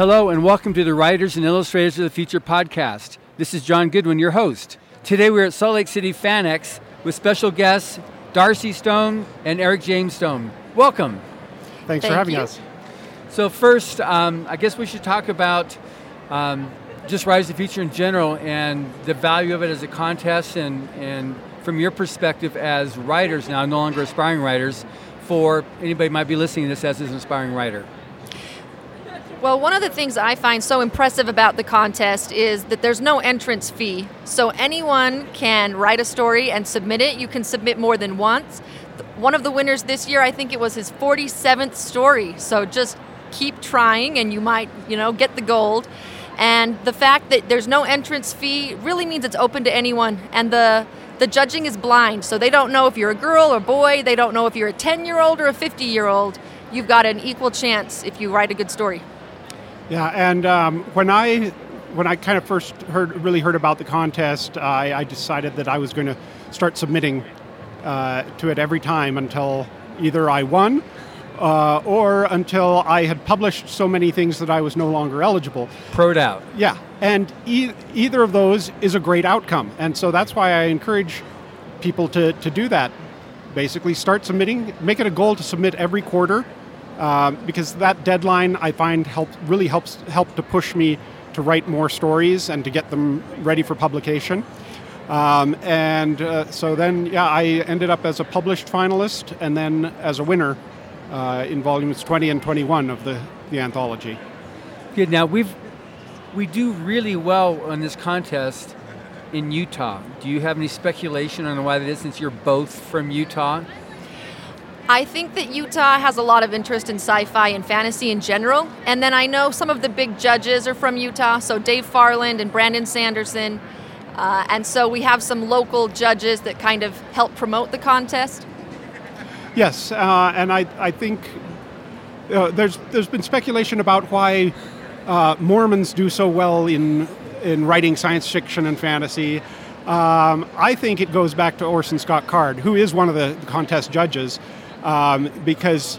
Hello, and welcome to the Writers and Illustrators of the Future podcast. This is John Goodwin, your host. Today we're at Salt Lake City FanX with special guests Darci Stone and Eric James Stone. Welcome. Thanks Thank for having you. us. So, first, um, I guess we should talk about um, just Writers of the Future in general and the value of it as a contest, and, and from your perspective as writers now, no longer aspiring writers, for anybody who might be listening to this as an aspiring writer. Well, one of the things I find so impressive about the contest is that there's no entrance fee. So anyone can write a story and submit it. You can submit more than once. One of the winners this year, I think it was his 47th story. So just keep trying and you might, you know, get the gold. And the fact that there's no entrance fee really means it's open to anyone. And the the judging is blind, so they don't know if you're a girl or boy. They don't know if you're a 10 year old or a 50 year old. You've got an equal chance if you write a good story. Yeah, and um, when I when I kind of first heard really heard about the contest, I, I decided that I was going to start submitting uh, to it every time until either I won uh, or until I had published so many things that I was no longer eligible. Proed out. Yeah, and e- either of those is a great outcome, and so that's why I encourage people to, to do that. Basically, start submitting, make it a goal to submit every quarter, um, because that deadline I find help really helps help to push me to write more stories and to get them ready for publication. Um, and uh, so then, yeah, I ended up as a published finalist and then as a winner uh, in volumes 20 and 21 of the, the anthology. Good. Now we've we do really well on this contest in Utah. Do you have any speculation on why that is, since you're both from Utah? I think that Utah has a lot of interest in sci fi and fantasy in general. And then I know some of the big judges are from Utah, so Dave Farland and Brandon Sanderson. Uh, and so we have some local judges that kind of help promote the contest. Yes, uh, and I, I think uh, there's there's been speculation about why uh, Mormons do so well in in writing science fiction and fantasy. Um, I think it goes back to Orson Scott Card, who is one of the contest judges, um, because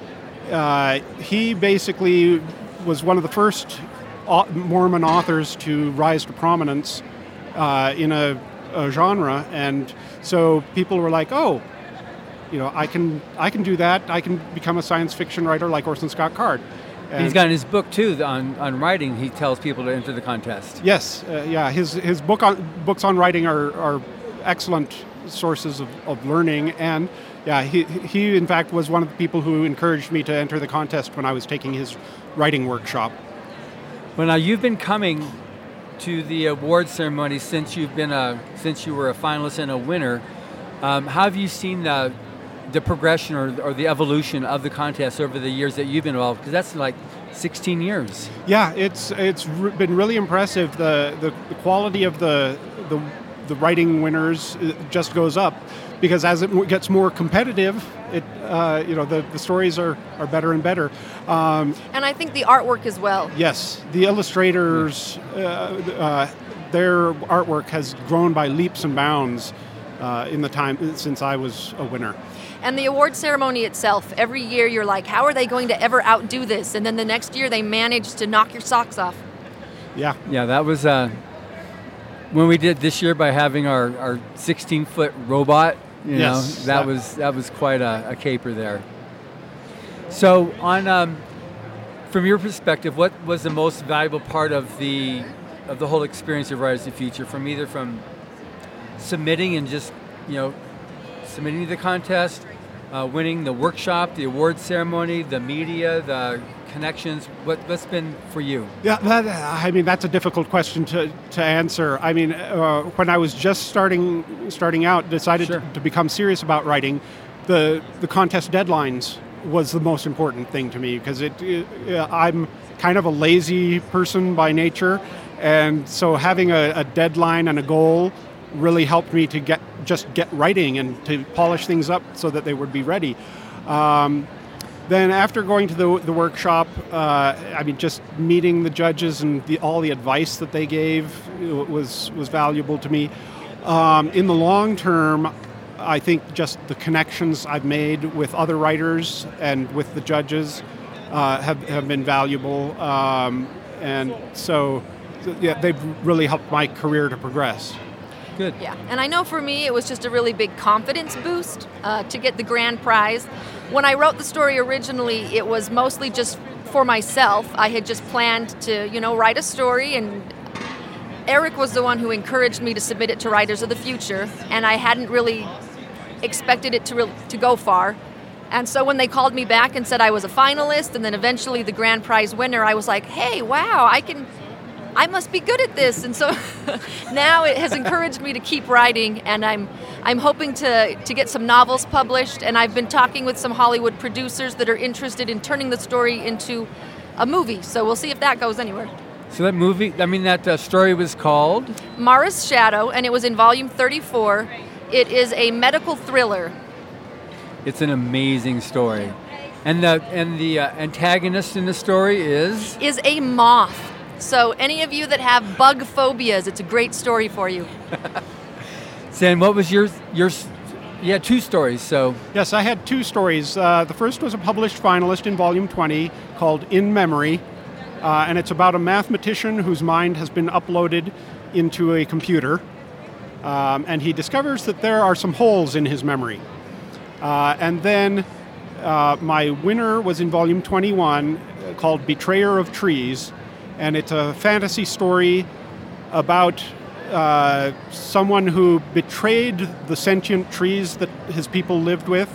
uh, he basically was one of the first Mormon authors to rise to prominence uh, in a, a genre, and so people were like, "Oh, you know, I can I can do that. I can become a science fiction writer like Orson Scott Card." And he's got in his book too on, on writing. He tells people to enter the contest. yes, uh, yeah. His his book on books on writing are, are excellent sources of, of learning, and yeah, he he in fact was one of the people who encouraged me to enter the contest when I was taking his writing workshop. Well, now you've been coming to the award ceremony since you've been a since you were a finalist and a winner. Um, how have you seen the the progression or, or the evolution of the contest over the years that you've been involved? Because that's like 16 years. Yeah, it's it's been really impressive. The, the the quality of the the the writing winners uh, just goes up because as it gets more competitive, it uh, you know the, the stories are, are better and better. Um, And I think the artwork as well. yes, the illustrators, uh, uh, their artwork has grown by leaps and bounds uh, in the time since I was a winner. And the award ceremony itself, every year you're like, how are they going to ever outdo this? And then the next year they manage to knock your socks off. Yeah, Yeah, that was uh, when we did this year by having our, our 16 foot robot. You Yes, know, that was that was quite a, a caper there. So, on um, from your perspective, what was the most valuable part of the of the whole experience of Writers of the Future? From either from submitting and just you know submitting to the contest, uh, winning the workshop, the award ceremony, the media, the connections. What, what's been for you? Yeah, that, I mean that's a difficult question to, to answer. I mean, uh, when I was just starting starting out, decided Sure. to, to become serious about writing, the the contest deadlines was the most important thing to me because it, it uh, I'm kind of a lazy person by nature, and so having a, a deadline and a goal really helped me to get just get writing and to polish things up so that they would be ready. Um, then after going to the, the workshop, uh, I mean, just meeting the judges and the, all the advice that they gave was was valuable to me. Um, in the long term, I think just the connections I've made with other writers and with the judges uh, have, have been valuable. Um, and so yeah, they've really helped my career to progress. Good. Yeah, and I know for me it was just a really big confidence boost uh, to get the grand prize. When I wrote the story originally, it was mostly just for myself. I had just planned to, you know, write a story, and Eric was the one who encouraged me to submit it to Writers of the Future, and I hadn't really expected it to re- to go far. And so when they called me back and said I was a finalist and then eventually the grand prize winner, I was like, "Hey, wow, I can I must be good at this. And so now it has encouraged me to keep writing, and I'm I'm hoping to to get some novels published. And I've been talking with some Hollywood producers that are interested in turning the story into a movie. So we'll see if that goes anywhere. So that movie, I mean, that uh, story was called Mara's Shadow, and it was in volume 34. It is a medical thriller. It's an amazing story, and the and the uh, antagonist in the story is Is a moth. So any of you that have bug phobias, it's a great story for you. Sam. What was your your? You had two stories, so Yes, I had two stories. Uh, the first was a published finalist in Volume 20 called In Memory, uh, and it's about a mathematician whose mind has been uploaded into a computer, um, and he discovers that there are some holes in his memory. Uh, and then uh, my winner was in Volume 21 uh, called Betrayer of Trees, and it's a fantasy story about uh, someone who betrayed the sentient trees that his people lived with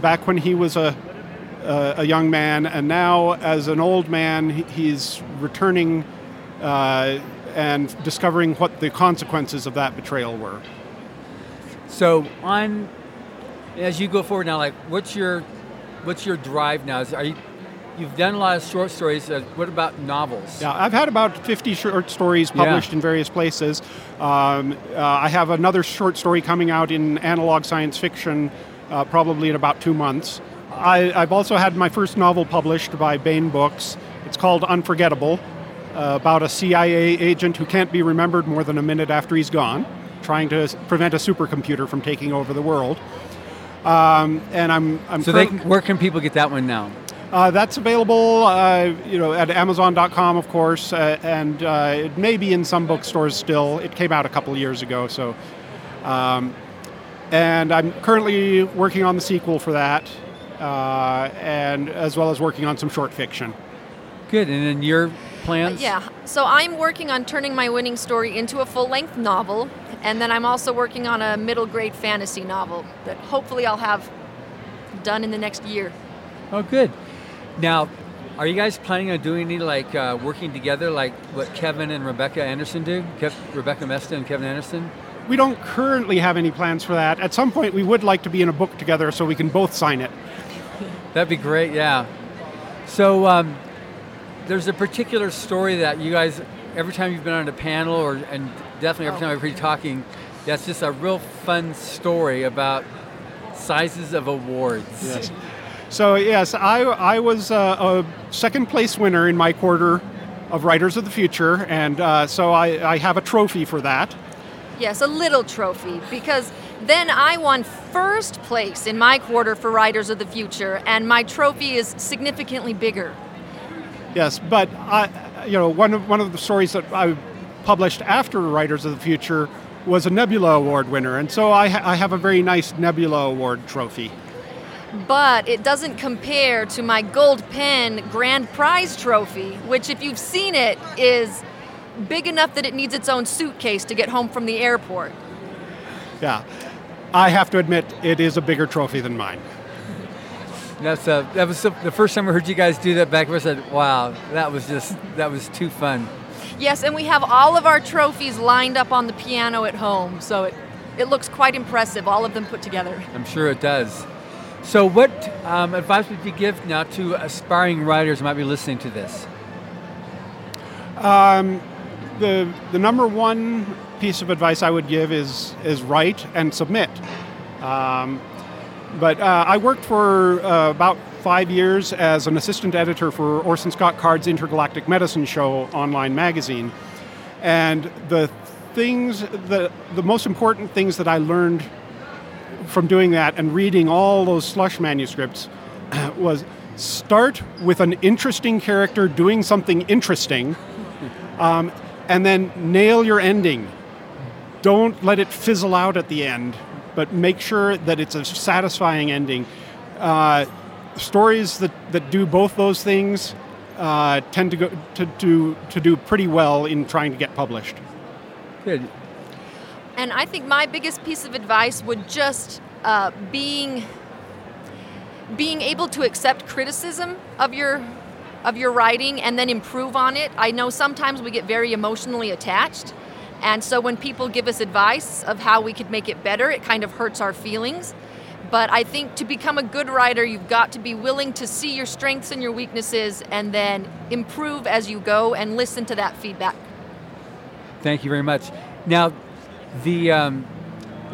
back when he was a, a, young man, and now as an old man, he's returning uh, and discovering what the consequences of that betrayal were. so on. As you go forward now, like what's your what's your drive now? Is, are you you've done a lot of short stories? Uh, what about novels? Yeah, I've had about 50 short stories published Yeah. in various places. Um, uh, I have another short story coming out in analog science fiction uh, probably in about two months. I, I've also had my first novel published by Baen Books. It's called Unforgettable, uh, about a CIA agent who can't be remembered more than a minute after he's gone, trying to prevent a supercomputer from taking over the world. Um, and I'm, I'm So they can, where can people get that one now? Uh, that's available, uh, you know, at Amazon.com, of course, uh, and uh, it may be in some bookstores still. It came out a couple years ago, so. Um, and I'm currently working on the sequel for that, uh, and as well as working on some short fiction. Good. And then your plans? Yeah, so I'm working on turning my winning story into a full length novel, and then I'm also working on a middle grade fantasy novel that hopefully I'll have done in the next year. Oh, good. Now, are you guys planning on doing any like uh, working together, like what Kevin and Rebecca Anderson do? Kev- Rebecca Moesta and Kevin Anderson. We don't currently have any plans for that. At some point, we would like to be in a book together so we can both sign it. That'd be great. Yeah. So um, there's a particular story that you guys, every time you've been on a panel, or and definitely every time I've heard you talking, that's just a real fun story about sizes of awards. So yes, I, I was uh, a second place winner in my quarter of Writers of the Future, and uh, so I, I have a trophy for that. Yes, a little trophy, because then I won first place in my quarter for Writers of the Future, and my trophy is significantly bigger. Yes, but I, you know, one of one of the stories that I published after Writers of the Future was a Nebula Award winner, and so I, ha- I have a very nice Nebula Award trophy. But it doesn't compare to my Gold Pen Grand Prize trophy, which, if you've seen it, is big enough that it needs its own suitcase to get home from the airport. Yeah, I have to admit it is a bigger trophy than mine. That's uh, that was the, the first time I heard you guys do that back. I said, "Wow, that was just that was too fun." Yes, and we have all of our trophies lined up on the piano at home, so it, it looks quite impressive, all of them put together. I'm sure it does. So, what um, advice would you give now to aspiring writers who might be listening to this? the the number one piece of advice I would give is is write and submit. Um, but uh, I worked for uh, about five years as an assistant editor for Orson Scott Card's Intergalactic Medicine Show online magazine, and the things the the most important things that I learned from doing that and reading all those slush manuscripts was start with an interesting character doing something interesting Um, and then nail your ending. Don't let it fizzle out at the end, but make sure that it's a satisfying ending. Uh, stories that, that do both those things uh, tend to go to, to, to do pretty well in trying to get published. Good. And I think my biggest piece of advice would just uh, being being able to accept criticism of your of your writing and then improve on it. I know sometimes we get very emotionally attached. And so when people give us advice of how we could make it better, it kind of hurts our feelings. But I think to become a good writer, you've got to be willing to see your strengths and your weaknesses and then improve as you go and listen to that feedback. Thank you very much. Now, the, um,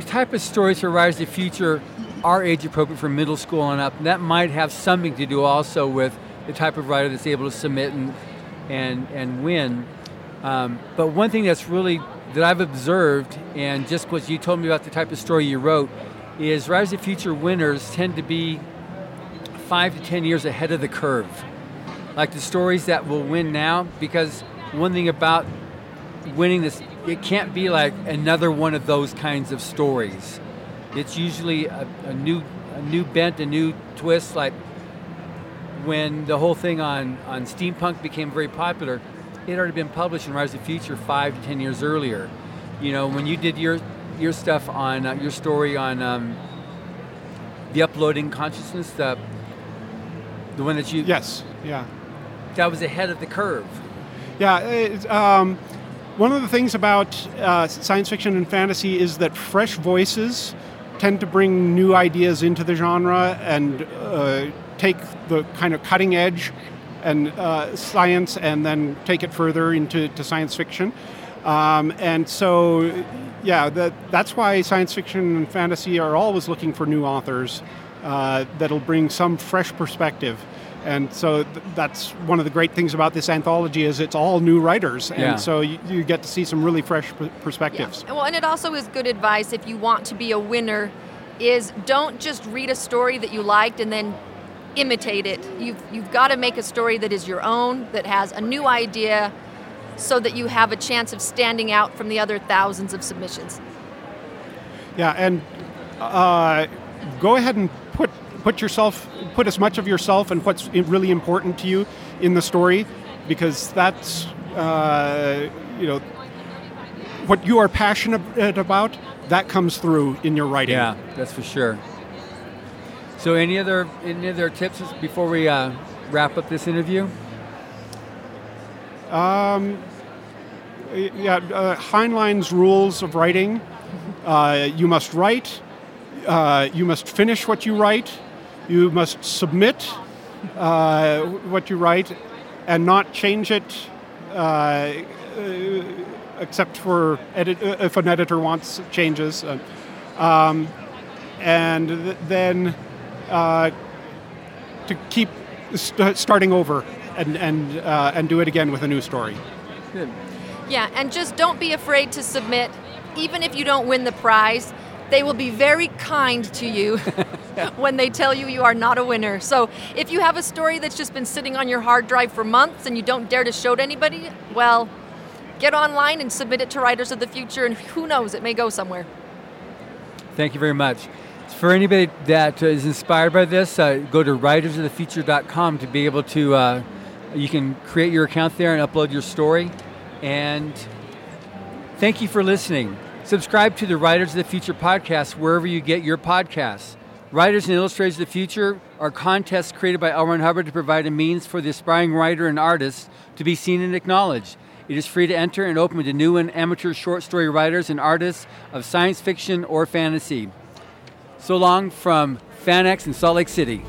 type of stories for Writers of the Future are age appropriate for middle school and up. And that might have something to do also with the type of writer that's able to submit and and and win. Um, but one thing that's really that I've observed, and just what you told me about the type of story you wrote, is Writers of the Future winners tend to be five to ten years ahead of the curve. Like the stories that will win now, because one thing about winning this, it can't be like another one of those kinds of stories. It's usually a, a new, a new bent, a new twist. Like when the whole thing on, on steampunk became very popular, it had already been published in Writers of the Future five to ten years earlier. You know, when you did your your stuff on uh, your story on um, the uploading consciousness, the the one that you yes, yeah, that was ahead of the curve. Yeah, um, one of the things about uh, science fiction and fantasy is that fresh voices tend to bring new ideas into the genre and uh, take the kind of cutting edge and uh, science and then take it further into science fiction. Um, and so, yeah, that, that's why science fiction and fantasy are always looking for new authors uh, that'll bring some fresh perspective. And so th- that's one of the great things about this anthology is it's all new writers, and Yeah. so you, you get to see some really fresh p- perspectives. Well, and it also is good advice if you want to be a winner is don't just read a story that you liked and then imitate it. You've you've got to make a story that is your own, that has a new idea so that you have a chance of standing out from the other thousands of submissions. Yeah, and uh, go ahead and put put yourself put as much of yourself and what's really important to you in the story, because that's uh, you know what you are passionate about. That comes through in your writing. Yeah, that's for sure. So, any other any other tips before we uh, wrap up this interview? Um, yeah, uh, Heinlein's rules of writing. Uh, you must write. Uh, you must finish what you write. You must submit uh, what you write, and not change it, uh, uh, except for edit- uh, if an editor wants changes. Uh, um, and th- then to keep st- starting over and and and do it again with a new story. Good. Yeah, and just don't be afraid to submit even if you don't win the prize. They will be very kind to you when they tell you you are not a winner. So, if you have a story that's just been sitting on your hard drive for months and you don't dare to show it to anybody, well, get online and submit it to Writers of the Future, and who knows, it may go somewhere. Thank you very much. For anybody that uh, inspired by this, uh, go to writersofthefuture.com to be able to, uh, you can create your account there and upload your story. And thank you for listening. Subscribe to the Writers of the Future podcast wherever you get your podcasts. Writers and Illustrators of the Future are contests created by L. Ron Hubbard to provide a means for the aspiring writer and artist to be seen and acknowledged. It is free to enter and open to new and amateur short story writers and artists of science fiction or fantasy. So long from FanX in Salt Lake City.